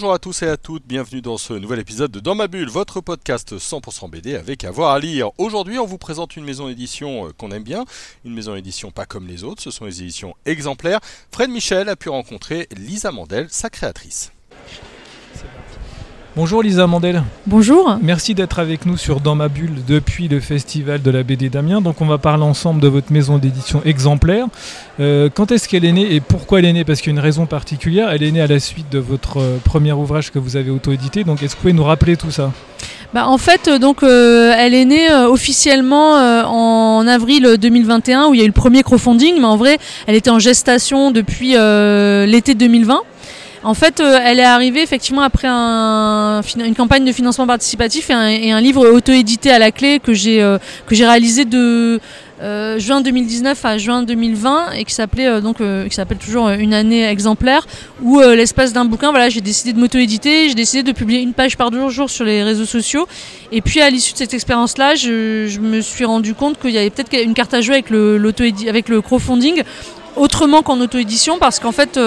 Bonjour à tous et à toutes, bienvenue dans ce nouvel épisode de Dans ma bulle, votre podcast 100% BD avec avoir à lire. Aujourd'hui, on vous présente une maison d'édition euh, qu'on aime bien, une maison d'édition pas comme les autres, ce sont les éditions exemplaires. Fred Michel a pu rencontrer Lisa Mandel, sa créatrice. Bonjour Lisa Mandel. Bonjour. Merci d'être avec nous sur Dans ma bulle depuis le festival de la BD d'Amiens. Donc on va parler ensemble de votre maison d'édition exemplaire. Euh, quand est-ce qu'elle est née et pourquoi elle est née? Parce qu'il y a une raison particulière. Elle est née à la suite de votre euh, premier ouvrage que vous avez auto-édité. Donc est-ce que vous pouvez nous rappeler tout ça? Bah, en fait, euh, donc, euh, elle est née euh, officiellement euh, en avril 2021 où il y a eu le premier crowdfunding, mais en vrai, elle était en gestation depuis l'été 2020. En fait, euh, elle est arrivée effectivement après un- une campagne de financement participatif et un, livre auto-édité à la clé que j'ai euh, que j'ai réalisé de euh, juin 2019 à juin 2020 et qui s'appelait donc qui s'appelle toujours une année exemplaire où l'espace d'un bouquin voilà j'ai décidé de m'auto-éditer j'ai décidé de publier une page par jour, sur les réseaux sociaux et puis à l'issue de cette expérience là je, me suis rendu compte qu'il y avait peut-être une carte à jouer avec le avec le crowdfunding autrement qu'en auto-édition parce qu'en fait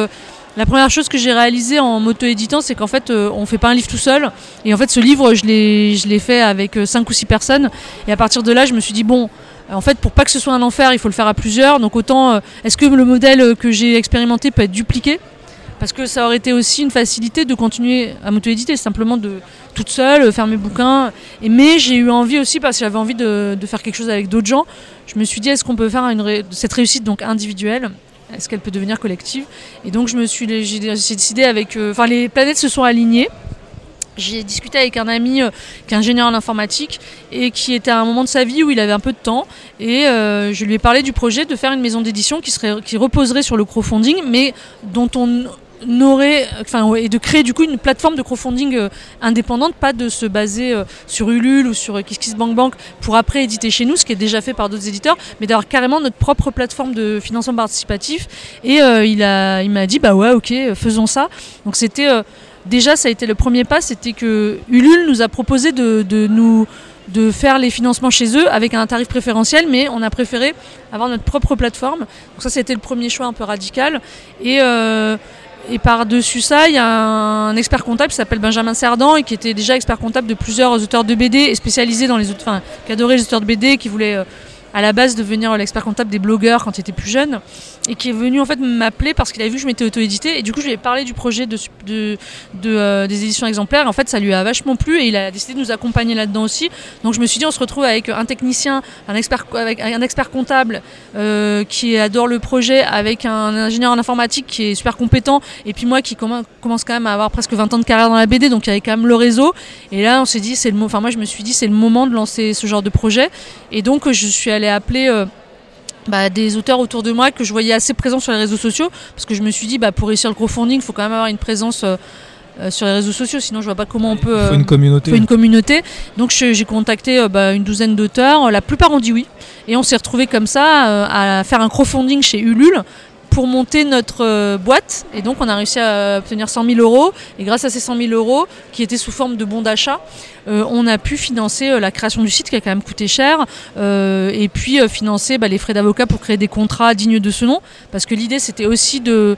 la première chose que j'ai réalisée en auto-éditant, c'est qu'en fait, euh, on fait pas un livre tout seul. Et en fait, ce livre, je l'ai, fait avec 5 ou 6 personnes. Et à partir de là, je me suis dit, bon, en fait, pour pas que ce soit un enfer, il faut le faire à plusieurs. Donc autant, euh, est-ce que le modèle que j'ai expérimenté peut être dupliqué? Parce que ça aurait été aussi une facilité de continuer à m'auto-éditer, simplement de toute seule, euh, faire mes bouquins. Mais j'ai eu envie aussi, parce que j'avais envie de, faire quelque chose avec d'autres gens, je me suis dit, est-ce qu'on peut faire cette réussite donc individuelle? Est-ce qu'elle peut devenir collective? Et donc je me suis, j'ai décidé avec, euh, enfin les planètes se sont alignées. J'ai discuté avec un ami euh, qui est ingénieur en informatique et qui était à un moment de sa vie où il avait un peu de temps et euh, je lui ai parlé du projet de faire une maison d'édition qui serait qui reposerait sur le crowdfunding mais dont on et de créer du coup une plateforme de crowdfunding euh, indépendante pas de se baser euh, sur Ulule ou sur euh, KissKissBankBank pour après éditer chez nous ce qui est déjà fait par d'autres éditeurs mais d'avoir carrément notre propre plateforme de financement participatif et il a il m'a dit bah ouais OK faisons ça donc c'était déjà ça a été le premier pas, c'était que Ulule nous a proposé de, faire les financements chez eux avec un tarif préférentiel, mais on a préféré avoir notre propre plateforme. Donc ça, c'était le premier choix un peu radical. Et, et par-dessus ça, il y a un expert comptable qui s'appelle Benjamin Cerdan et qui était déjà expert comptable de plusieurs auteurs de BD et spécialisé dans les auteurs, enfin, qui adorait les auteurs de BD, qui voulait euh, à la base devenir l'expert comptable des blogueurs quand il était plus jeune et qui est venu en fait m'appeler parce qu'il avait vu que je m'étais auto-édité et du coup je lui ai parlé du projet de, de, euh, des éditions exemplaires en fait ça lui a vachement plu et il a décidé de nous accompagner là-dedans aussi. Donc je me suis dit on se retrouve avec un technicien un expert avec un expert comptable euh, qui adore le projet avec un ingénieur en informatique qui est super compétent et puis moi qui commen- commence quand même à avoir presque 20 ans de carrière dans la BD donc il y avait quand même le réseau. Et là on s'est dit c'est le enfin moi je me suis dit c'est le moment de lancer ce genre de projet. Et donc je suis allée appeler euh, bah, des auteurs autour de moi que je voyais assez présents sur les réseaux sociaux parce que je me suis dit bah, pour réussir le crowdfunding il faut quand même avoir une présence euh, euh, sur les réseaux sociaux sinon je vois pas comment on peut Il faut une communauté. faut une communauté. Donc j'ai contacté bah, une douzaine d'auteurs. La plupart ont dit oui. Et on s'est retrouvé comme ça à faire un crowdfunding chez Ulule pour monter notre euh, boîte. Et donc on a réussi à obtenir 100 000 euros. Et grâce à ces 100 000 euros, qui étaient sous forme de bons d'achat, euh, on a pu financer euh, la création du site qui a quand même coûté cher. euh, et puis financer bah, les frais d'avocat pour créer des contrats dignes de ce nom. Parce que l'idée c'était aussi de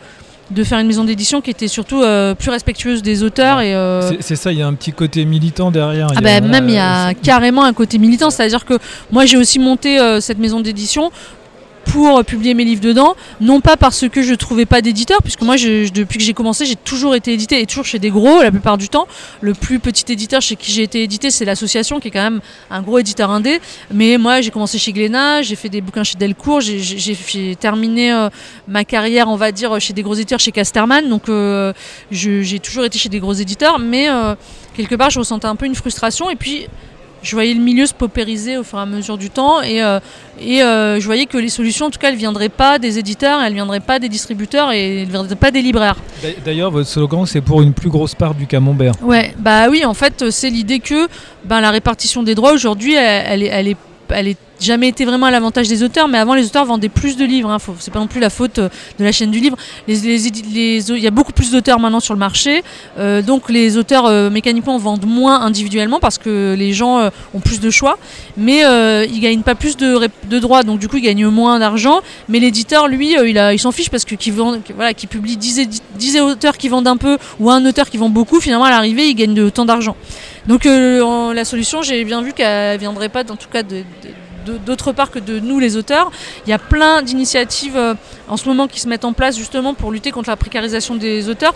de faire une maison d'édition qui était surtout euh, plus respectueuse des auteurs et euh, C'est- ça, il y a un petit côté militant derrière. ah il y a- bah, même il y a c'est- carrément un côté militant, c'est-à-dire que moi j'ai aussi monté euh, cette maison d'édition pour publier mes livres dedans, non pas parce que je trouvais pas d'éditeur, puisque moi depuis que j'ai commencé j'ai toujours été édité et toujours chez des gros la plupart du temps. Le plus petit éditeur chez qui j'ai été édité c'est l'association qui est quand même un gros éditeur indé, mais moi j'ai commencé chez Glénat, j'ai fait des bouquins chez Delcourt, j'ai- terminé euh, ma carrière on va dire chez des gros éditeurs chez Casterman, donc euh, j'ai toujours été chez des gros éditeurs, mais euh, quelque part je ressentais un peu une frustration. Et puis je voyais le milieu se paupériser au fur et à mesure du temps et, euh, et euh, je voyais que les solutions en tout cas elles viendraient pas des éditeurs, elles viendraient pas des distributeurs et elles viendraient pas des libraires. D'a- D'ailleurs, votre slogan, c'est pour une plus grosse part du camembert. Ouais, bah oui, en fait, c'est l'idée que ben, la répartition des droits aujourd'hui, elle, elle est, elle est elle est jamais été vraiment à l'avantage des auteurs, mais avant les auteurs vendaient plus de livres. Hein. C'est pas non plus la faute euh, de la chaîne du livre. Il y a beaucoup plus d'auteurs maintenant sur le marché, euh, donc les auteurs euh, mécaniquement vendent moins individuellement parce que les gens ont plus de choix, mais ils gagnent pas plus de, droits, donc du coup ils gagnent moins d'argent. Mais l'éditeur, lui, il, s'en fiche parce que publie 10, édi- 10 auteurs qui vendent un peu ou un auteur qui vend beaucoup, finalement à l'arrivée il gagne de autant d'argent. Donc euh, la solution, j'ai bien vu qu'elle viendrait pas, en tout cas d'autre part que de nous les auteurs. Il y a plein d'initiatives euh, en ce moment qui se mettent en place justement pour lutter contre la précarisation des auteurs.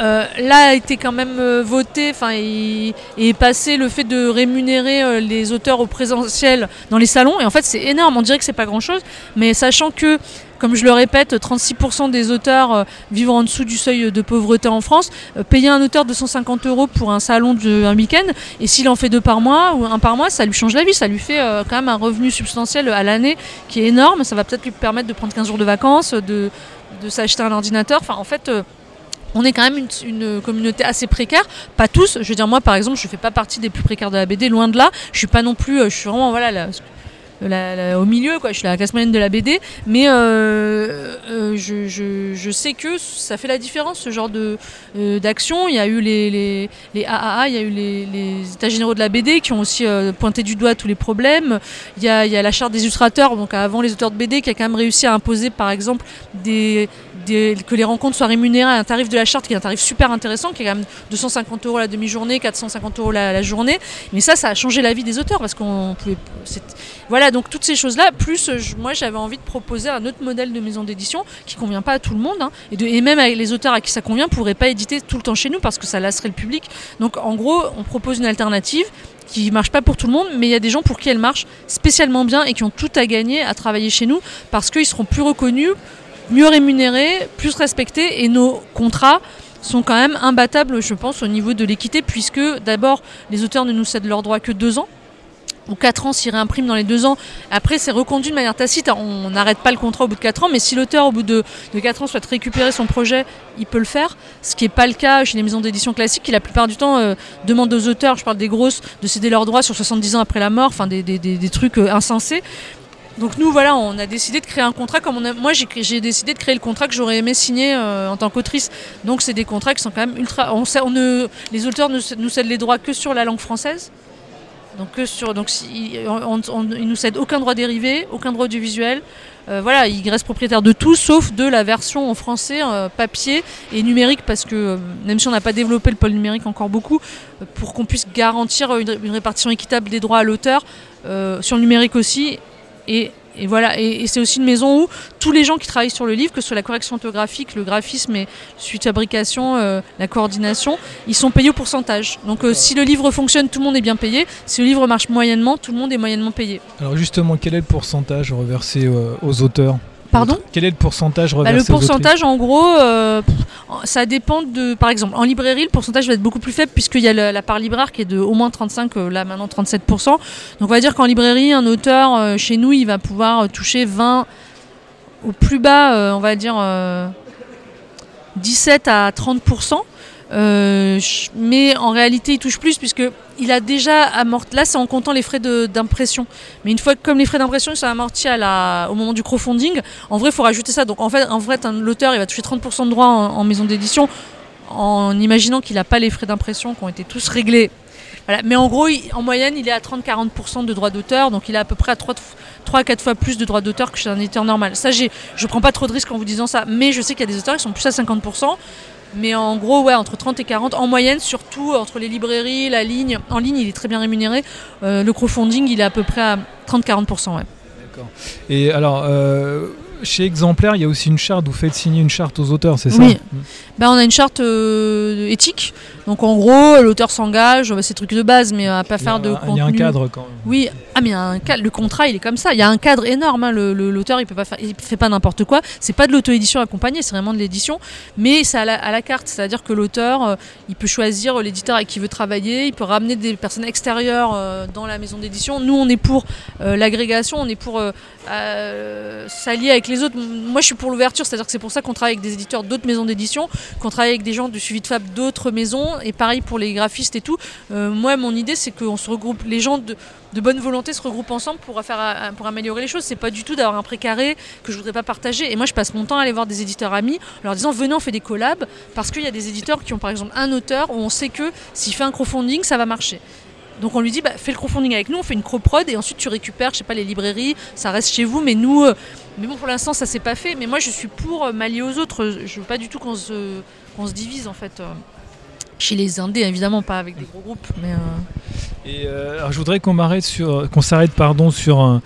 Euh, là a été quand même euh, voté, enfin et, passé le fait de rémunérer euh, les auteurs au présentiel dans les salons. Et en fait, c'est énorme. On dirait que c'est pas grand chose, mais sachant que, comme je le répète, 36% des auteurs vivent en dessous du seuil de pauvreté en France. Payer un auteur 250 euros pour un salon de un week-end, et s'il en fait deux par mois ou un par mois, ça lui change la vie. Ça lui fait quand même un revenu substantiel à l'année qui est énorme. Ça va peut-être lui permettre de prendre 15 jours de vacances, de, de s'acheter un ordinateur. En fait. On est quand même une, communauté assez précaire, pas tous. Je veux dire, moi par exemple, je fais pas partie des plus précaires de la BD, loin de là. Je suis pas non plus, euh, je suis vraiment au milieu, quoi. Je suis la classe moyenne de la BD, mais euh, euh, je, sais que ça fait la différence ce genre d'action. Il y a eu les, AAA, il y a eu les, états généraux de la BD qui ont aussi pointé du doigt tous les problèmes. Il y a, il y a la charte des illustrateurs, donc avant les auteurs de BD, qui a quand même réussi à imposer, par exemple, des, que les rencontres soient rémunérées à un tarif de la charte qui est un tarif super intéressant, qui est quand même 250 euros la demi-journée, 450 euros la, journée. Mais ça, ça a changé la vie des auteurs parce qu'on pouvait. Voilà, donc toutes ces choses-là, plus euh, moi j'avais envie de proposer un autre modèle de maison d'édition qui convient pas à tout le monde, hein, et, même les auteurs à qui ça convient pourraient pas éditer tout le temps chez nous parce que ça lasserait le public. Donc en gros, on propose une alternative qui marche pas pour tout le monde, mais il y a des gens pour qui elle marche spécialement bien et qui ont tout à gagner à travailler chez nous parce qu'ils seront plus reconnus, mieux rémunérés, plus respectés et nos contrats sont quand même imbattables, je pense, au niveau de l'équité, puisque d'abord, les auteurs ne nous cèdent leurs droits que deux ans ou 4 ans s'ils réimpriment dans les deux ans. Après, c'est reconduit de manière tacite. On n'arrête pas le contrat au bout de 4 ans, mais si l'auteur, au bout de, 4 ans, souhaite récupérer son projet, il peut le faire. Ce qui n'est pas le cas chez les maisons d'édition classiques, qui la plupart du temps euh, demandent aux auteurs, je parle des grosses, de céder leurs droits sur 70 ans après la mort, enfin des trucs euh, insensés. Donc nous, voilà, on a décidé de créer un contrat comme on a... Moi, j'ai décidé de créer le contrat que j'aurais aimé signer euh, en tant qu'autrice. Donc c'est des contrats qui sont quand même ultra... On, ne... Les auteurs ne, nous cèdent les droits que sur la langue française. Donc, que sur, donc si- on, ils nous cèdent aucun droit dérivé, aucun droit audiovisuel. Euh, voilà, ils restent propriétaires de tout, sauf de la version en français, euh, papier et numérique, parce que même si on n'a pas développé le pôle numérique encore beaucoup, pour qu'on puisse garantir une, répartition équitable des droits à l'auteur, sur le numérique aussi. Et, voilà, et, et c'est aussi une maison où tous les gens qui travaillent sur le livre, que ce soit la correction orthographique, le graphisme et suite fabrication, euh, la coordination, ils sont payés au pourcentage. Donc euh, si le livre fonctionne, tout le monde est bien payé. Si le livre marche moyennement, tout le monde est moyennement payé. Alors justement, quel est le pourcentage reversé euh, aux auteurs? Pardon Quel est le pourcentage Bah, reversé le aux pourcentage, en gros, euh, ça dépend de. Par exemple, en librairie, le pourcentage va être beaucoup plus faible puisqu'il y a la, la part libraire qui est de au moins 35, euh, là maintenant 37%. Donc on va dire qu'en librairie, un auteur euh, chez nous, il va pouvoir toucher 20 au plus bas, on va dire euh, 17 à 30%. Euh, ch- mais en réalité, il touche plus puisque il a déjà amorti. Là, c'est en comptant les frais d'impression. Mais une fois que, comme les frais d'impression sont amortis à au moment du crowdfunding, en vrai, il faut rajouter ça. Donc en fait, en vrai, l'auteur, il va toucher 30% de droits en, maison d'édition en imaginant qu'il n'a pas les frais d'impression qui ont été tous réglés. Voilà. Mais en gros, en moyenne, il est à 30-40% de droits d'auteur, donc il est à peu près à 3, 3 à 4 fois plus de droits d'auteur que chez un éditeur normal. Ça, je prends pas trop de risques en vous disant ça, mais je sais qu'il y a des auteurs qui sont plus à 50%. Mais en gros, entre 30 et 40, en moyenne, surtout entre les librairies, la ligne. En ligne, il est très bien rémunéré. Euh, le crowdfunding, il est à peu près à 30-40%. Ouais. D'accord. Et alors, euh, chez Exemplaire, il y a aussi une charte, vous faites signer une charte aux auteurs, c'est ça Oui. Ben, on a une charte euh, éthique. Donc en gros, l'auteur s'engage, bah, c'est truc de base, mais à pas faire de. Il y a un cadre quand même. Oui, ah mais un cadre, le contrat il est comme ça. Il y a un cadre énorme. hein. L'auteur il peut pas faire, il fait pas n'importe quoi. C'est pas de l'auto-édition accompagnée, c'est vraiment de l'édition, mais c'est à la, à la carte. C'est-à-dire que l'auteur, euh, il peut choisir l'éditeur avec qui il veut travailler. Il peut ramener des personnes extérieures euh, dans la maison d'édition. Nous on est pour euh, l'agrégation, on est pour euh, euh, s'allier avec les Moi je suis pour l'ouverture, c'est-à-dire que c'est pour ça qu'on travaille avec des éditeurs d'autres maisons d'édition, qu'on travaille avec des gens du suivi de fab d'autres maisons. Et pareil pour les graphistes et tout. Euh, moi, mon idée, c'est qu'on se regroupe, les gens de, bonne volonté se regroupent ensemble pour, faire, euh, pour améliorer les choses. C'est pas du tout d'avoir un précaré que je voudrais pas partager. Et moi, je passe mon temps à aller voir des éditeurs amis, en leur disant venez, on fait des collabs, parce qu'il y a des éditeurs qui ont par exemple un auteur où on sait que s'il fait un crowdfunding, ça va marcher. Donc on lui dit bah, fais le crowdfunding avec nous, on fait une croprod et ensuite tu récupères, je sais pas, les librairies, ça reste chez vous, mais nous, euh, mais bon pour l'instant ça s'est pas fait. Mais moi je suis pour euh, m'allier aux autres. Je veux pas du tout qu'on se, qu'on se divise en fait. euh. Chez les indés évidemment pas avec des gros groupes, mais Et euh, alors, je voudrais qu'on m'arrête sur, qu'on s'arrête pardon sur un,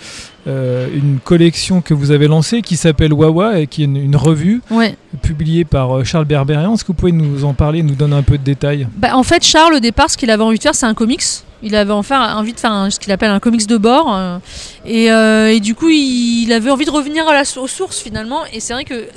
euh, une collection que vous avez lancée qui s'appelle Wawa et qui est une, une revue ouais. publiée par Charles Berberian. Est-ce que vous pouvez nous en parler, nous donner un peu de détails? Bah, en fait, Charles, au départ, ce qu'il avait envie de faire, c'est un comics. Il avait en faire- envie de faire ce qu'il appelle un comics de bord. euh, et, euh, et du coup, il, avait envie de revenir aux sources, finalement. Et c'est vrai que,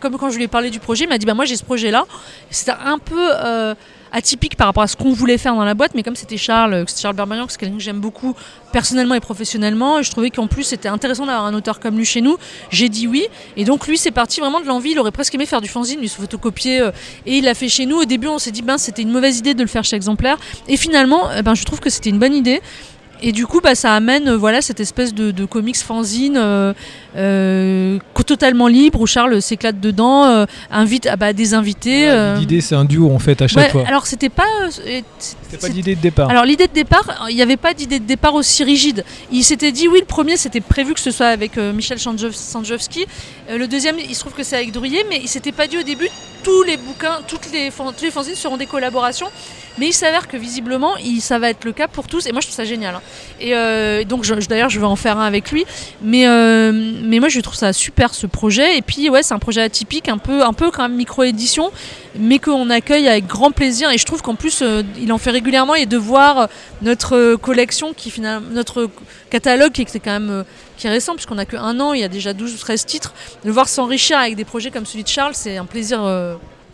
comme quand je lui ai parlé du projet, il m'a dit bah, Moi, j'ai ce projet-là. C'était un peu. Euh, atypique par rapport à ce qu'on voulait faire dans la boîte mais comme c'était Charles c'est Charles que c'est quelqu'un que j'aime beaucoup personnellement et professionnellement je trouvais qu'en plus c'était intéressant d'avoir un auteur comme lui chez nous j'ai dit oui et donc lui c'est parti vraiment de l'envie il aurait presque aimé faire du fanzine lui se photocopier euh, et il l'a fait chez nous. Au début, on s'est dit ben c'était une mauvaise idée de le faire chez Exemplaire. Et finalement, eh ben je trouve que c'était une bonne idée. Et du coup, bah, ça amène euh, voilà cette espèce de, de comics fanzine euh, euh, totalement libre où Charles s'éclate dedans, euh, invite ah, bah, des invités. L'idée, c'est un duo en fait à chaque Ouais, fois. alors c'était pas. C'était pas l'idée de départ. alors l'idée de départ, il n'y avait pas d'idée de départ aussi rigide. Il s'était dit oui, le premier c'était prévu que ce soit avec Michel Sanjov- Sanjovski. Le deuxième, il se trouve que c'est avec Drouillet, mais il s'était pas dit au début tous les bouquins, toutes les, tous les fanzines seront des collaborations. Mais il s'avère que visiblement, ça va être le cas pour tous. Et moi, je trouve ça génial. hein. Et euh, donc, d'ailleurs, je vais en faire un avec lui. Mais, euh, mais moi, je trouve ça super ce projet. Et puis, ouais, c'est un projet atypique, un peu, un peu quand même micro-édition, mais qu'on accueille avec grand plaisir. Et je trouve qu'en plus, euh, il en fait régulièrement. Et de voir euh, notre euh, collection, qui finalement, notre catalogue, qui est quand même. qui est récent, puisqu'on a que un an, il y a déjà 12 ou 13 titres, de voir s'enrichir avec des projets comme celui de Charles, c'est un plaisir,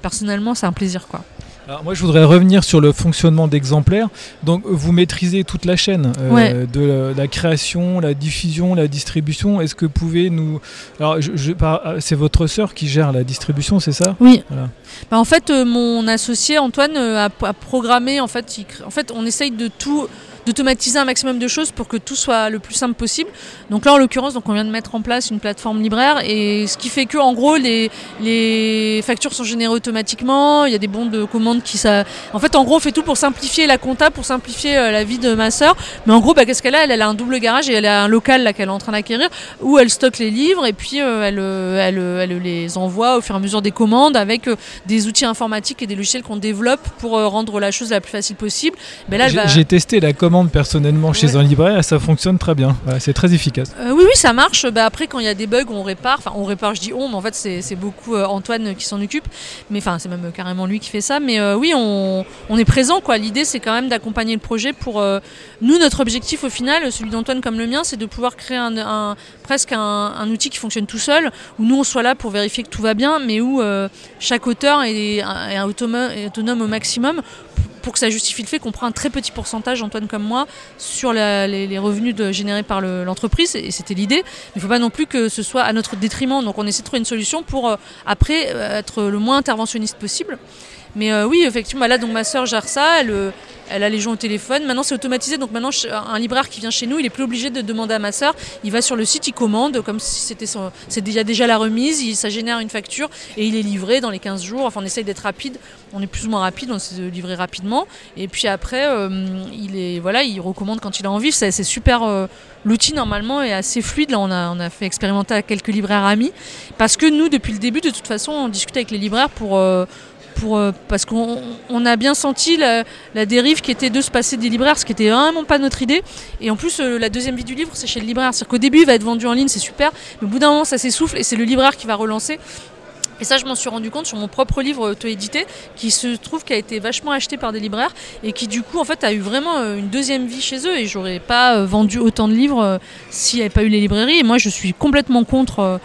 personnellement, c'est un plaisir. quoi. Alors, moi, je voudrais revenir sur le fonctionnement d'exemplaires. Donc, vous maîtrisez toute la chaîne euh, Ouais. de la, la création, la diffusion, la distribution. Est-ce que vous pouvez nous. Alors, je- ah, c'est votre sœur qui gère la distribution, c'est ça? Oui. Voilà. Bah, en fait, euh, mon associé Antoine euh, a, a programmé. En fait, il en fait, on essaye de tout d'automatiser un maximum de choses pour que tout soit le plus simple possible. Donc là, en l'occurrence, donc on vient de mettre en place une plateforme libraire et ce qui fait que, en gros, les, les factures sont générées automatiquement. Il y a des bons de commande qui ça. En fait, en gros, on fait tout pour simplifier la compta, pour simplifier euh, la vie de ma sœur. Mais en gros, bah, qu'est-ce qu'elle a? Elle, elle a un double garage et elle a un local là qu'elle est en train d'acquérir où elle stocke les livres et puis euh, elle, euh, elle, elle les envoie au fur et à mesure des commandes avec des outils informatiques et des logiciels qu'on développe pour rendre la chose la plus facile possible. Mais là, elle J'ai va... j'ai testé la commande personnellement chez Ouais. un libraire et ça fonctionne très bien. Voilà, c'est très efficace. Euh, oui, oui, ça marche. Bah, après, quand il y a des bugs, on répare. Enfin, on répare, je dis on, mais en fait, c'est beaucoup euh, Antoine qui s'en occupe. Mais enfin, c'est même carrément lui qui fait ça. Mais euh, oui, on, on est présent. quoi. L'idée, c'est quand même d'accompagner le projet pour. nous, notre objectif au final, celui d'Antoine comme le mien, c'est de pouvoir créer un, un- presque un, un outil qui fonctionne tout seul, où nous, on soit là pour vérifier que tout va bien, mais où chaque auteur est, est autonome au maximum pour que ça justifie le fait qu'on prend un très petit pourcentage, Antoine comme moi, sur les, revenus générés par le- l'entreprise, et c'était l'idée. Il ne faut pas non plus que ce soit à notre détriment. Donc on essaie de trouver une solution pour, euh, après, euh, être le moins interventionniste possible. Mais euh, oui, effectivement, là, donc ma sœur gère ça, elle, euh, elle a les gens au téléphone. Maintenant, c'est automatisé, donc maintenant, un libraire qui vient chez nous, il est plus obligé de demander à ma sœur. Il va sur le site, il commande, comme si c'était. C'est déjà, déjà la remise, il, ça génère une facture et il est livré dans les 15 jours. Enfin, on essaye d'être rapide. On est plus ou moins rapide, on de livrer rapidement. Et puis après, euh, il, est, voilà, il recommande quand il a envie. C'est super. L'outil normalement est assez fluide. Là, on a, on a fait expérimenter à quelques libraires amis. Parce que nous, depuis le début, de toute façon, on discute avec les libraires pour. Euh, parce qu'on on a bien senti la, dérive qui était de se passer des libraires, ce qui était vraiment pas notre idée. Et en plus, euh, la deuxième vie du livre, c'est chez le libraire. C'est-à-dire qu'au début, il va être vendu en ligne, c'est super, mais au bout d'un moment, ça s'essouffle et c'est le libraire qui va relancer. Et ça, je m'en suis rendu compte sur mon propre livre auto-édité, qui se trouve qui a été vachement acheté par des libraires et qui, du coup, en fait, a eu vraiment euh, une deuxième vie chez eux. Et j'aurais pas vendu autant de livres s'il n'y avait pas eu les librairies. Et moi, je suis complètement contre.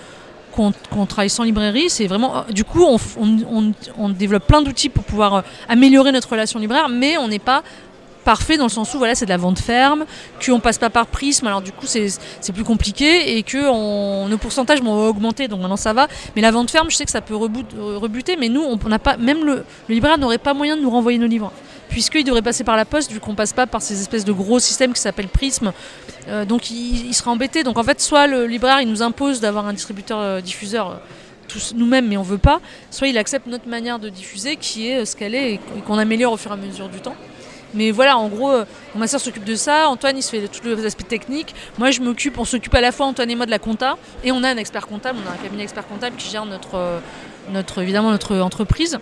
Euh, qu'on travaille sans librairie, c'est vraiment. Du coup, on développe plein d'outils pour pouvoir euh, améliorer notre relation libraire, mais on n'est pas parfait dans le sens où voilà, c'est de la vente ferme, qu'on passe pas par prisme, alors du coup c'est plus compliqué et que on, nos pourcentages vont augmenter, donc maintenant ça va. Mais la vente ferme, je sais que ça peut rebuter, mais nous, on n'a pas, même le, libraire n'aurait pas moyen de nous renvoyer nos livres. Puisqu'il devrait passer par la poste, vu qu'on passe pas par ces espèces de gros systèmes qui s'appellent Prism. Euh, donc il, il sera embêté. Donc en fait, soit le libraire il nous impose d'avoir un distributeur euh, diffuseur euh, nous-mêmes, mais on veut pas. Soit il accepte notre manière de diffuser, qui est ce qu'elle est et qu'on améliore au fur et à mesure du temps. Mais voilà, en gros, euh, ma soeur s'occupe de ça, Antoine il se fait tous les aspects techniques, moi je m'occupe, on s'occupe à la fois Antoine et moi de la compta, et on a un expert comptable, on a un cabinet expert comptable qui gère euh, évidemment notre entreprise.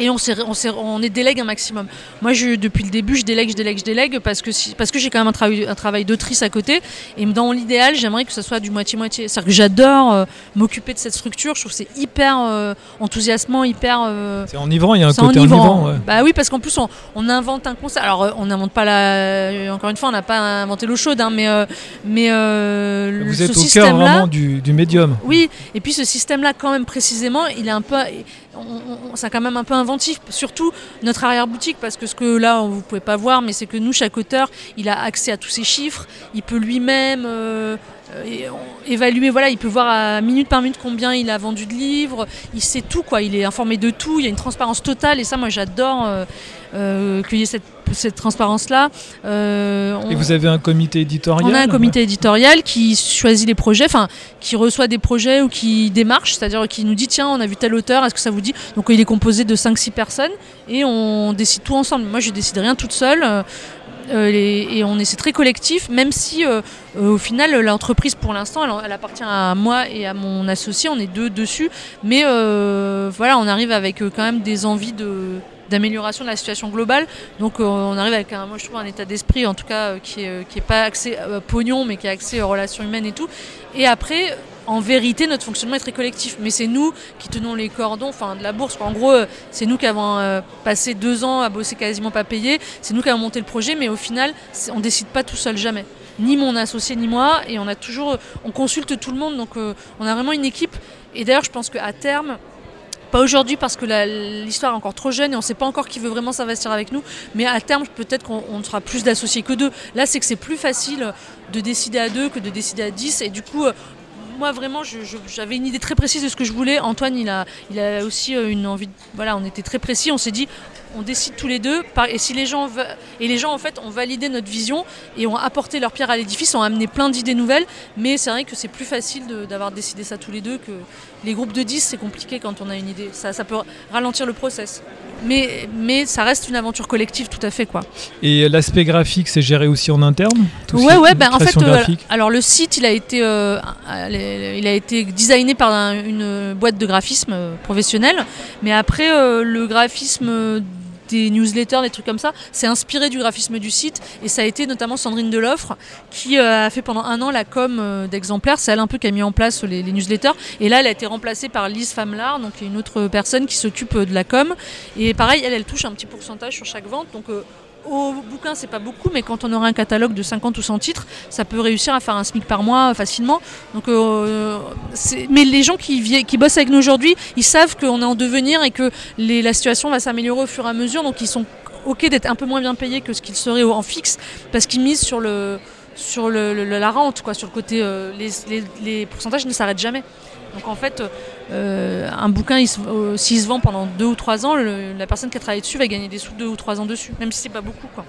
Et on, est délègue un maximum. Moi, je, depuis le début, je délègue, je délègue, je délègue parce que, si- parce que j'ai quand même un travail, un travail d'autrice à côté. Et dans l'idéal, j'aimerais que ce soit du moitié-moitié. C'est-à-dire que j'adore euh, m'occuper de cette structure. Je trouve que c'est hyper euh, enthousiasmant, hyper. euh, C'est enivrant, il y a un côté enivrant. ouais. Bah oui, parce qu'en plus, on, on invente un concept. Alors, euh, on n'invente pas la. Encore une fois, on n'a pas inventé l'eau chaude, hein, mais, mais Vous ce êtes au cœur vraiment du, du médium. Oui, et puis ce système-là, quand même précisément, il est un peu, on- c'est quand même un peu inventif. Surtout notre arrière-boutique, parce que ce que là, vous pouvez pas voir, mais c'est que nous, chaque auteur, il a accès à tous ces chiffres. Il peut lui-même euh, et- on- évaluer. Voilà, il peut voir à minute par minute combien il a vendu de livres. Il sait tout, quoi. Il est informé de tout. Il y a une transparence totale, et ça, moi, j'adore euh, euh, qu'il y ait cette, cette transparence-là. Euh, Et vous avez un comité éditorial on a un comité éditorial qui choisit les projets, enfin qui reçoit des projets ou qui démarche, c'est-à-dire qui nous dit tiens on a vu tel auteur, est-ce que ça vous dit? Donc il est composé de 5-6 personnes et on décide tout ensemble. Moi je décide rien toute seule. Euh, et on est c'est très collectif, même si euh, euh, au final l'entreprise pour l'instant elle, appartient à moi et à mon associé, on est deux dessus, mais voilà on arrive avec quand même des envies d'amélioration de la situation globale donc on arrive avec un, moi je trouve un état d'esprit en tout cas qui est, euh, qui est pas axé pognon mais qui est axé aux relations humaines et tout. Et après, en vérité, notre fonctionnement est très collectif. Mais c'est nous qui tenons les cordons enfin, de la bourse. En gros, euh, c'est nous qui avons euh, passé deux ans à bosser quasiment pas payé. C'est nous qui avons monté le projet, mais au final, on décide pas tout seul jamais. Ni mon associé ni moi. Et on a toujours, on consulte tout le monde. Donc euh, on a vraiment une équipe. Et d'ailleurs, je pense qu'à terme, pas aujourd'hui parce que l'histoire est encore trop jeune et on ne sait pas encore qui veut vraiment s'investir avec nous. Mais à terme, peut-être qu'on on sera plus d'associés que deux. Là, c'est que c'est plus facile de décider à deux que de décider à dix. Et du coup, euh, moi vraiment, j'avais une idée très précise de ce que je voulais. Antoine, il a, il a aussi euh, une envie. Voilà, on était très précis. On s'est dit, on décide tous les deux. Et si les gens et les gens en fait ont validé notre vision et ont apporté leur pierre à l'édifice, ont amené plein d'idées nouvelles. Mais c'est vrai que c'est plus facile d'avoir décidé ça tous les deux que les groupes de 10, c'est compliqué quand on a une idée. Ça, ça peut ralentir le process. Mais, mais ça reste une aventure collective tout à fait quoi. Et l'aspect graphique, c'est géré aussi en interne tout Ouais ouais ben en fait euh, alors le site il a été euh, il a été designé par un- une boîte de graphisme euh, professionnelle mais après euh, le graphisme des newsletters, des trucs comme ça, c'est inspiré du graphisme du site. Et ça a été notamment Sandrine Deloffre qui euh, a fait pendant un an la com euh, d'exemplaires, c'est elle un peu qui a mis en place les, les newsletters. Et là elle a été remplacée par Lise Famelard, donc une autre personne qui s'occupe euh, de la com. Et pareil elle elle touche un petit pourcentage sur chaque vente. Donc euh, au bouquin, c'est pas beaucoup, mais quand on aura un catalogue de 50 ou 100 titres, ça peut réussir à faire un SMIC par mois euh, facilement. Donc, euh, mais les gens qui, qui bossent avec nous aujourd'hui, ils savent qu'on est en devenir et que la situation va s'améliorer au fur et à mesure. Donc, ils sont OK d'être un peu moins bien payés que ce qu'ils seraient en fixe parce qu'ils misent sur, la rente, quoi, sur le côté. euh, les pourcentages ne s'arrêtent jamais. Donc en fait, euh, un bouquin, euh, s'il se vend pendant deux ou trois ans, le- la personne qui a travaillé dessus va gagner des sous deux ou trois ans dessus, même si c'est pas beaucoup. Quoi.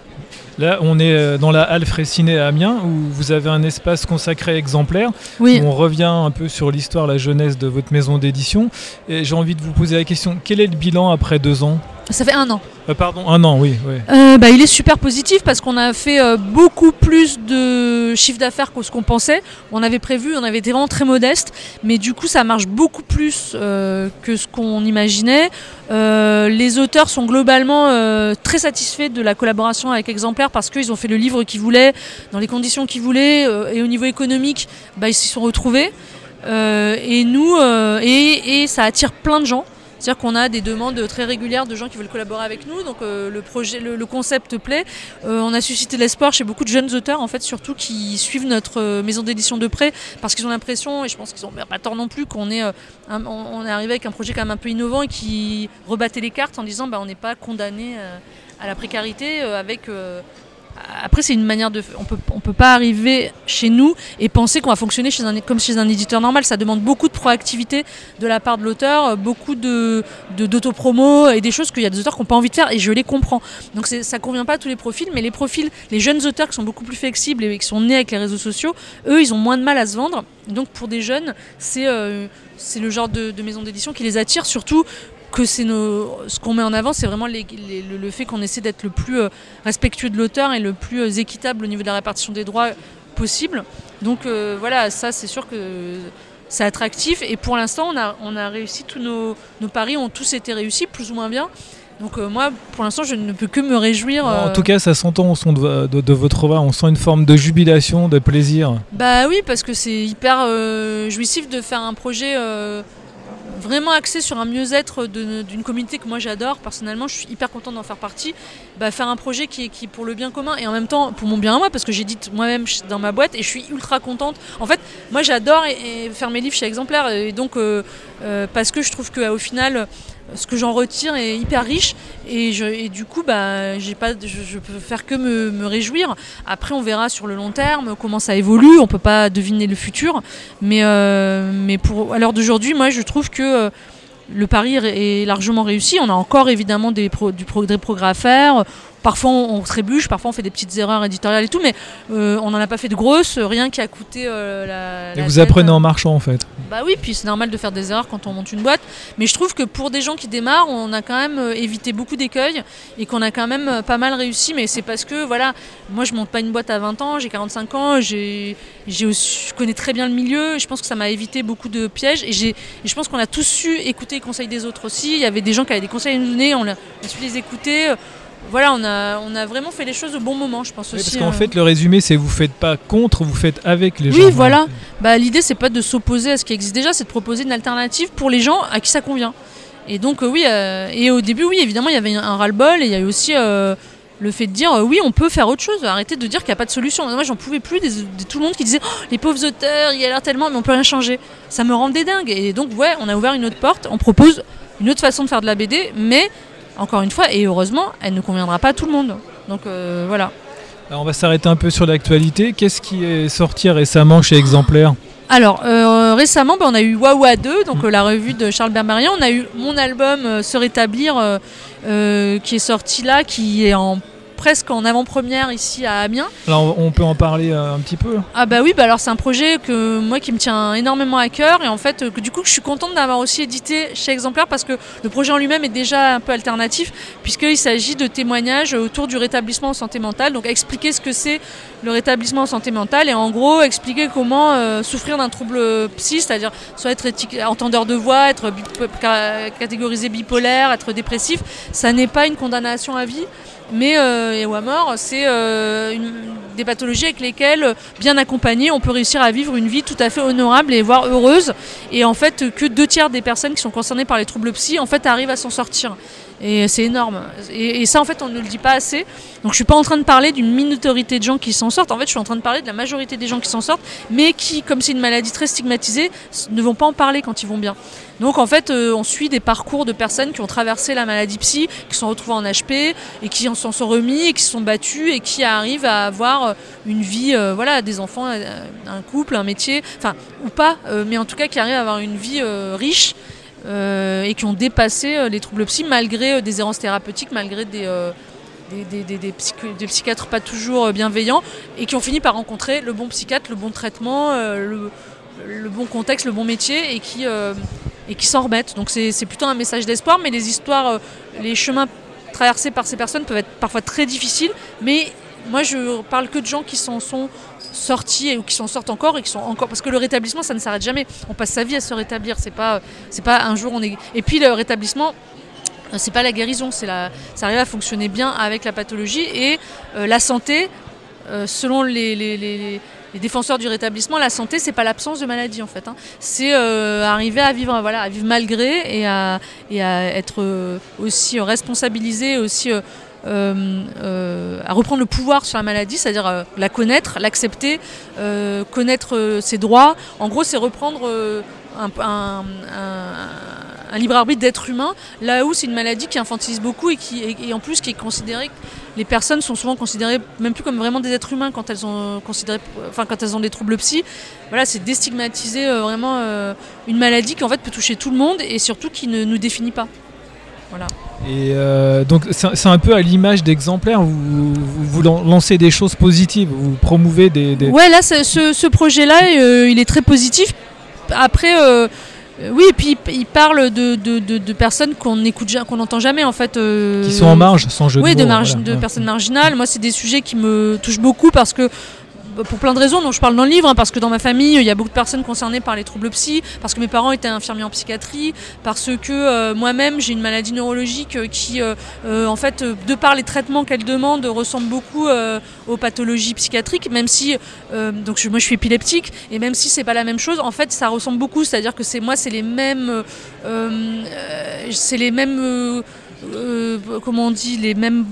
Là, on est euh, dans la halle Fraissinet à Amiens où vous avez un espace consacré exemplaire. Oui. où on revient un peu sur l'histoire, la jeunesse de votre maison d'édition. Et j'ai envie de vous poser la question quel est le bilan après deux ans? Ça fait un an. Euh, Pardon, un an, oui. oui. Euh, bah, il est super positif parce qu'on a fait euh, beaucoup plus de chiffre d'affaires que ce qu'on pensait. On avait prévu, on avait été vraiment très modeste, mais du coup ça marche beaucoup plus que ce qu'on imaginait. Les auteurs sont globalement très satisfaits de la collaboration avec Exemplaire parce qu'ils ont fait le livre qu'ils voulaient, dans les conditions qu'ils voulaient, et au niveau économique, bah, ils s'y sont retrouvés. Et nous, et, et ça attire plein de gens. C'est-à-dire qu'on a des demandes très régulières de gens qui veulent collaborer avec nous. Donc euh, le projet, le, concept plaît. Euh, on a suscité l'espoir chez beaucoup de jeunes auteurs, en fait, surtout qui suivent notre euh, maison d'édition de près, parce qu'ils ont l'impression, et je pense qu'ils ont pas tort non plus, qu'on est, on, est arrivé avec un projet quand même un peu innovant et qui rebattait les cartes en disant, bah, on n'est pas condamné à la précarité avec. Après, c'est une manière de. On peut, on peut pas arriver chez nous et penser qu'on va fonctionner chez un, comme chez un éditeur normal. Ça demande beaucoup de proactivité de la part de l'auteur, euh, beaucoup de et des choses qu'il y a des auteurs qui n'ont pas envie de faire et je les comprends. Donc c'est- ça convient pas à tous les profils, mais les profils, les jeunes auteurs qui sont beaucoup plus flexibles et qui sont nés avec les réseaux sociaux, eux, ils ont moins de mal à se vendre. Donc pour des jeunes, c'est euh, le genre de maison d'édition qui les attire, surtout que c'est ce qu'on met en avant, c'est vraiment les- les- le, fait qu'on essaie d'être le plus euh, respectueux de l'auteur et le plus euh, équitable au niveau de la répartition des droits possible. Donc euh, voilà, ça c'est sûr que c'est attractif et pour l'instant on a, on a réussi, tous nos, nos paris ont tous été réussis, plus ou moins bien. Donc euh, moi pour l'instant je ne peux que me réjouir. En tout cas, ça s'entend au son de, de- de votre voix, on sent une forme de jubilation, de plaisir. Bah oui, parce que c'est hyper jouissif de faire un projet vraiment axé sur un mieux-être d'une communauté que moi j'adore. Personnellement, je suis hyper contente d'en faire partie. Bah, faire un projet qui est, qui pour le bien commun et en même temps pour mon bien à moi, parce que j'édite moi-même dans ma boîte et je suis ultra contente. En fait, moi j'adore faire mes livres chez Exemplaire et donc euh, euh, parce que je trouve qu'au final, ce que j'en retire est hyper riche et, du coup bah, j'ai pas, je, je peux faire que me, réjouir. Après on verra sur le long terme comment ça évolue, on peut pas deviner le futur, mais, euh, mais pour, à l'heure d'aujourd'hui moi je trouve que euh, le pari est largement réussi. On a encore évidemment des, du progrès à faire. Parfois on, on trébuche, parfois on fait des petites erreurs éditoriales et tout, mais euh, on n'en a pas fait de grosses, rien qui a coûté euh, la. Et la vous tête. apprenez en marchant en fait. Bah oui, puis c'est normal de faire des erreurs quand on monte une boîte. Mais je trouve que pour des gens qui démarrent, on a quand même euh, évité beaucoup d'écueils et qu'on a quand même pas mal réussi. Mais c'est parce que, voilà, moi je monte pas une boîte à 20 ans, j'ai 45 ans, j'ai, je connais très bien le milieu. Je pense que ça m'a évité beaucoup de pièges et, et je pense qu'on a tous su écouter les conseils des autres aussi. Il y avait des gens qui avaient des conseils à nous donner, on a, on a su les écouter. Voilà, on a, on a vraiment fait les choses au bon moment, je pense Oui, aussi. parce qu'en hein. fait, le résumé, c'est vous faites pas contre, vous faites avec les Oui, gens. voilà. Bah, l'idée, c'est pas de s'opposer à ce qui existe déjà, c'est de proposer une alternative pour les gens à qui ça convient. Et donc, euh, oui, euh, et au début, oui, évidemment, il y avait un ras-le-bol et il y a eu aussi euh, le fait de dire, euh, oui, on peut faire autre chose, arrêter de dire qu'il n'y a pas de solution. Moi, j'en pouvais plus des- de tout le monde qui disait, Oh, les pauvres auteurs, il y a l'air tellement, mais on peut rien changer. Ça me rendait dingue. Et donc, ouais, on a ouvert une autre porte, on propose une autre façon de faire de la BD, mais encore une fois, et heureusement, elle ne conviendra pas à tout le monde. Donc, euh, voilà. Alors, on va s'arrêter un peu sur l'actualité. Qu'est-ce qui est sorti récemment chez Exemplaire? Alors, euh, récemment, bah, on a eu Wawa 2, donc euh, la revue de Charles Berberian. On a eu mon album Se rétablir, qui est sorti là, qui est en presque en avant-première ici à Amiens. Alors, on peut en parler euh, un petit peu. Ah bah oui, bah alors c'est un projet que moi qui me tient énormément à cœur et en fait euh, que du coup je suis contente d'avoir aussi édité chez Exemplaire parce que le projet en lui-même est déjà un peu alternatif puisqu'il s'agit de témoignages autour du rétablissement en santé mentale, donc expliquer ce que c'est le rétablissement en santé mentale et en gros expliquer comment euh, souffrir d'un trouble psy, c'est-à-dire soit être entendeur de voix, être catégorisé bipolaire, être dépressif, ça n'est pas une condamnation à vie mais euh, mort, c'est euh, des pathologies avec lesquelles, bien accompagné, on peut réussir à vivre une vie tout à fait honorable et voire heureuse. Et en fait, que deux tiers des personnes qui sont concernées par les troubles psy, en fait, arrivent à s'en sortir. Et c'est énorme. Et, et ça, en fait, on ne le dit pas assez. Donc, je suis pas en train de parler d'une minorité de gens qui s'en sortent. En fait, je suis en train de parler de la majorité des gens qui s'en sortent, mais qui, comme c'est une maladie très stigmatisée, ne vont pas en parler quand ils vont bien. Donc, en fait, euh, on suit des parcours de personnes qui ont traversé la maladie psy, qui sont retrouvées en HP et qui en sont remis et qui se sont battus et qui arrivent à avoir euh, une vie, euh, voilà, des enfants, un couple, un métier, enfin, ou pas, mais en tout cas qui arrivent à avoir une vie riche et qui ont dépassé les troubles psy malgré des errances thérapeutiques, malgré des, psychiatres pas toujours bienveillants et qui ont fini par rencontrer le bon psychiatre, le bon traitement, le, le bon contexte, le bon métier et qui, euh, qui s'en remettent. Donc c'est plutôt un message d'espoir, mais les histoires, euh, les chemins traversés par ces personnes peuvent être parfois très difficiles, mais moi je parle que de gens qui s'en sont sortis et ou qui s'en sortent encore et qui sont encore parce que le rétablissement ça ne s'arrête jamais. On passe sa vie à se rétablir. C'est pas c'est pas un jour on est et puis le rétablissement euh, c'est pas la guérison. C'est la ça arrive à fonctionner bien avec la pathologie et la santé selon les défenseurs du rétablissement, la santé, c'est pas l'absence de maladie en fait. hein. C'est euh, arriver à vivre, malgré et à, être euh, aussi responsabilisé, aussi euh, euh, euh, à reprendre le pouvoir sur la maladie, c'est-à-dire la connaître, l'accepter, connaître ses droits. En gros, c'est reprendre un, libre arbitre d'être humain, là où c'est une maladie qui infantilise beaucoup et qui et en plus qui est considérée les personnes sont souvent considérées même plus comme vraiment des êtres humains quand elles ont considéré, enfin quand elles ont des troubles psy. Voilà, c'est déstigmatiser euh, vraiment euh, une maladie qui en fait peut toucher tout le monde et surtout qui ne nous définit pas. Voilà. Et euh, donc c'est un peu à l'image d'exemplaires, vous, vous, vous lan- lancez des choses positives, vous promouvez des... des- Ouais, là, ce, ce projet-là, euh, il est très positif. Après, euh, euh, oui, et puis il parle de, de, de- de personnes qu'on n'écoute, ja- qu'on n'entend jamais en fait. euh, qui sont en marge, sans jeu Oui, de de, mots. margi- voilà. de Ouais. personnes marginales. Moi, c'est des sujets qui me touchent beaucoup parce que pour plein de raisons dont je parle dans le livre, hein, parce que dans ma famille, il y a beaucoup de personnes concernées par les troubles psy, parce que mes parents étaient infirmiers en psychiatrie, parce que euh, moi-même j'ai une maladie neurologique euh, qui, euh, en fait, de par les traitements qu'elle demande, ressemble beaucoup aux pathologies psychiatriques, même si, donc moi je suis épileptique, et même si c'est pas la même chose, en fait ça ressemble beaucoup, c'est-à-dire que c'est moi c'est les mêmes, c'est les mêmes, comment on dit, les mêmes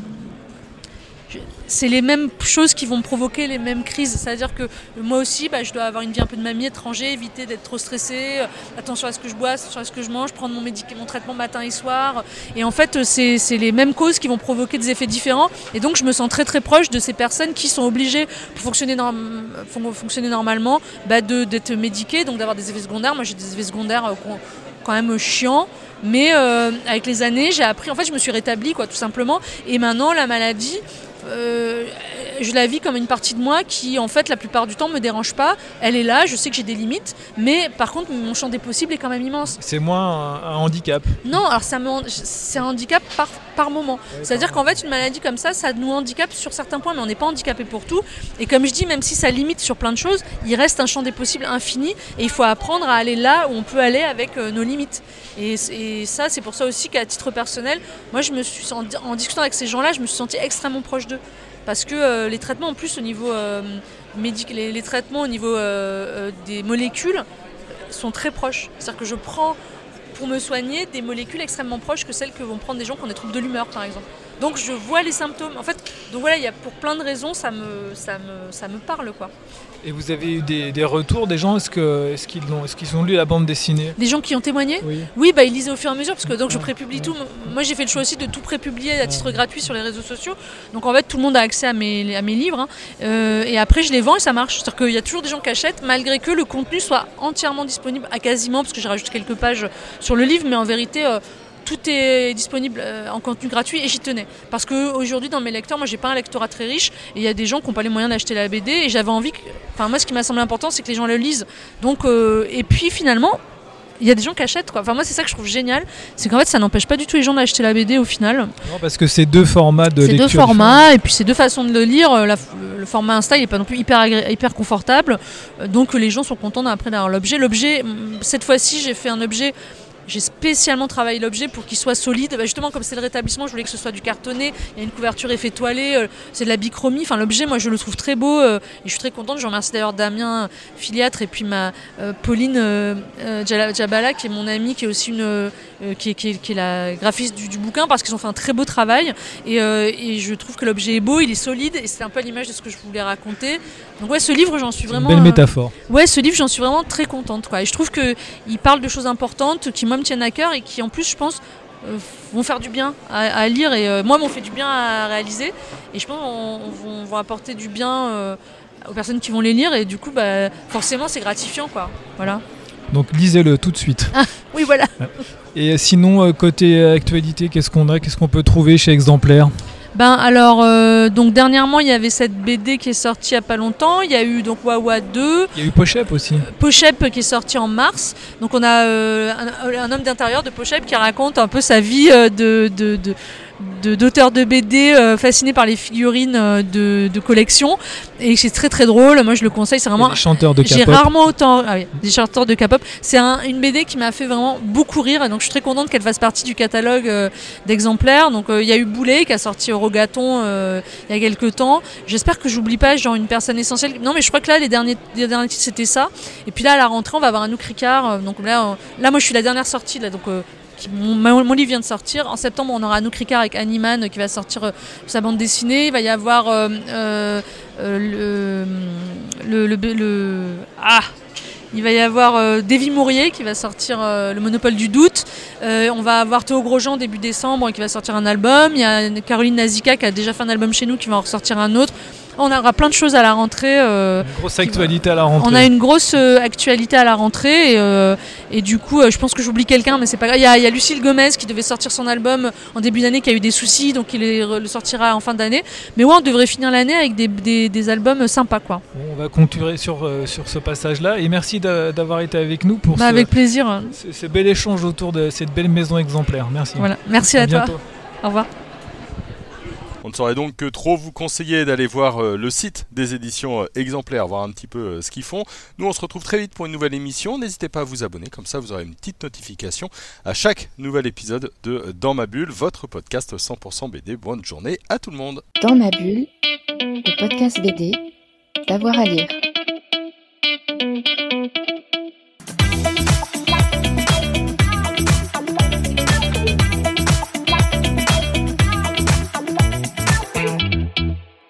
c'est les mêmes choses qui vont provoquer les mêmes crises. C'est-à-dire que moi aussi, bah, je dois avoir une vie un peu de mamie étranger, éviter d'être trop stressée, euh, attention à ce que je bois, attention à ce que je mange, prendre mon, mon traitement matin et soir. Et en fait, euh, c'est les mêmes causes qui vont provoquer des effets différents. Et donc, je me sens très très proche de ces personnes qui sont obligées, pour fonctionner, norm- fon- fonctionner normalement, bah, d'être médiquées, donc d'avoir des effets secondaires. Moi, j'ai des effets secondaires euh, quand même chiants. Mais euh, avec les années, j'ai appris, en fait, je me suis rétablie, quoi, tout simplement. Et maintenant, la maladie, euh, je la vis comme une partie de moi qui, en fait, la plupart du temps, me dérange pas. Elle est là, je sais que j'ai des limites, mais par contre, mon champ des possibles est quand même immense. C'est moins un, un handicap. Non, alors ça me, c'est un handicap par, par moment. C'est-à-dire qu'en fait, une maladie comme ça, ça nous handicape sur certains points, mais on n'est pas handicapé pour tout. Et comme je dis, même si ça limite sur plein de choses, il reste un champ des possibles infini, et il faut apprendre à aller là où on peut aller avec euh, nos limites. Et, et ça, c'est pour ça aussi qu'à titre personnel, moi, je me suis en, en discutant avec ces gens-là, je me suis sentie extrêmement proche d'eux. Parce que euh, les traitements, en plus, au niveau euh, médic, les, les traitements au niveau euh, des molécules sont très proches. C'est-à-dire que je prends pour me soigner des molécules extrêmement proches que celles que vont prendre des gens qui ont des troubles de l'humeur, par exemple. Donc je vois les symptômes. En fait, donc voilà, il y a pour plein de raisons, ça me, ça me, ça me parle, quoi. Et vous avez eu des, des retours des gens? Est-ce que- est-ce qu'ils l'ont- est-ce qu'ils ont lu la bande dessinée? Des gens qui ont témoigné? Oui. Oui, bah, ils lisaient au fur et à mesure, parce que donc je Ouais. prépublie tout. Moi, j'ai fait le choix aussi de tout prépublier à titre gratuit sur les réseaux sociaux. Donc en fait, tout le monde a accès à mes, à mes livres. hein. Euh, et après, je les vends et ça marche. C'est-à-dire qu'il y a toujours des gens qui achètent, malgré que le contenu soit entièrement disponible, à quasiment, parce que j'ai rajouté quelques pages sur le livre, mais en vérité. euh, tout est disponible euh, en contenu gratuit et j'y tenais. Parce qu'aujourd'hui, dans mes lecteurs, moi, j'ai pas un lectorat très riche et il y a des gens qui n'ont pas les moyens d'acheter la BD et j'avais envie que. Enfin, moi, ce qui m'a semblé important, c'est que les gens le lisent. Donc, euh, et puis finalement, il y a des gens qui achètent quoi. Enfin moi c'est ça que je trouve génial, c'est qu'en fait ça n'empêche pas du tout les gens d'acheter la BD au final. Non, parce que c'est deux formats de C'est lecture. deux formats et puis c'est deux façons de le lire. Euh, la- le format Insta il est pas non plus hyper hyper confortable, donc les gens sont contents d'avoir l'objet. L'objet cette fois-ci j'ai fait un objet. J'ai spécialement travaillé l'objet pour qu'il soit solide. Bah, justement, comme c'est le rétablissement, je voulais que ce soit du cartonné. Il y a une couverture effet toilé, euh, c'est de la bichromie. Enfin, l'objet, moi, je le trouve très beau euh, et je suis très contente. Je remercie d'ailleurs Damien, filiatre, et puis ma euh, Pauline Djabala, qui est mon amie, qui est aussi une, euh, qui, est, qui est- qui est la graphiste du, du bouquin, parce qu'ils ont fait un très beau travail. Et, euh, et je trouve que l'objet est beau, il est solide, et c'est un peu à l'image de ce que je voulais raconter. Donc ouais, ce livre, j'en suis Une vraiment. belle euh, métaphore. Ouais, ce livre, j'en suis vraiment très contente. Quoi. Et je trouve qu'il parle de choses importantes qui, moi, me tiennent à cœur et qui, en plus, je pense, vont faire du bien à, à lire. Et moi, m'ont fait du bien à réaliser. Et je pense qu'on vont apporter du bien aux personnes qui vont les lire. Et du coup, bah, forcément, c'est gratifiant. Quoi. Voilà. Donc lisez-le tout de suite. Oui, voilà. Et sinon, euh, côté euh, actualité, qu'est-ce qu'on a Qu'est-ce qu'on peut trouver chez Exemplaire Ben alors, euh, donc dernièrement, il y avait cette BD qui est sortie il n'y a pas longtemps. Il y a eu donc Wawa 2, Il y a eu Pochep aussi. Pochep qui est sorti en mars. Donc on a euh, un, un homme d'intérieur de Pochep qui raconte un peu sa vie de, de, de- d'auteurs de, BD euh, fascinés par les figurines euh, de, de collection et c'est très très drôle. Moi je le conseille, c'est vraiment Des chanteurs de j'ai rarement autant ah oui, des chanteurs de K-pop. C'est un- une BD qui m'a fait vraiment beaucoup rire et donc je suis très contente qu'elle fasse partie du catalogue euh, d'exemplaires. Donc euh, il y a eu Boulet qui a sorti Rogaton euh, il y a quelques temps. J'espère que j'oublie pas genre une personne essentielle. Non mais je crois que là les derniers les derniers titres c'était ça. Et puis là à la rentrée on va avoir un Anouk Ricard. euh, donc là là moi je suis la dernière sortie là donc euh, mon, livre vient de sortir. En septembre, on aura Anouk avec Animan euh, qui va sortir euh, sa bande dessinée. Il va y avoir euh, le, le, Ah il va y avoir Davy Mourier qui va sortir Le Monopole du Doute. On va avoir Théo Grosjean début décembre qui va sortir un album. Il y a Caroline Nazika qui a déjà fait un album chez nous qui va en ressortir un autre. On aura plein de choses à la rentrée. euh, Une grosse actualité à la rentrée. on a une grosse euh, actualité à la rentrée et, euh, et du coup, je pense que j'oublie quelqu'un, mais c'est pas grave. Il y, a, il y a Lucille Gomez qui devait sortir son album en début d'année, qui a eu des soucis, donc il le sortira en fin d'année. Mais ouais, on devrait finir l'année avec des, des- des albums sympas, quoi. Bon, on va conclure sur, sur ce passage-là. Et merci d'a- d'avoir été avec nous pour Bah, ce, avec plaisir. ce- ce bel échange autour de cette belle maison exemplaire. Merci. Voilà. Merci à, toi. bientôt. Au revoir. On ne saurait donc que trop vous conseiller d'aller voir euh, le site des éditions euh, exemplaires, voir un petit peu euh, ce qu'ils font. Nous, on se retrouve très vite pour une nouvelle émission. N'hésitez pas à vous abonner, comme ça vous aurez une petite notification à chaque nouvel épisode de Dans ma bulle, votre podcast 100% BD. Bonne journée à tout le monde. Dans ma bulle, le podcast BD, d'avoir à lire.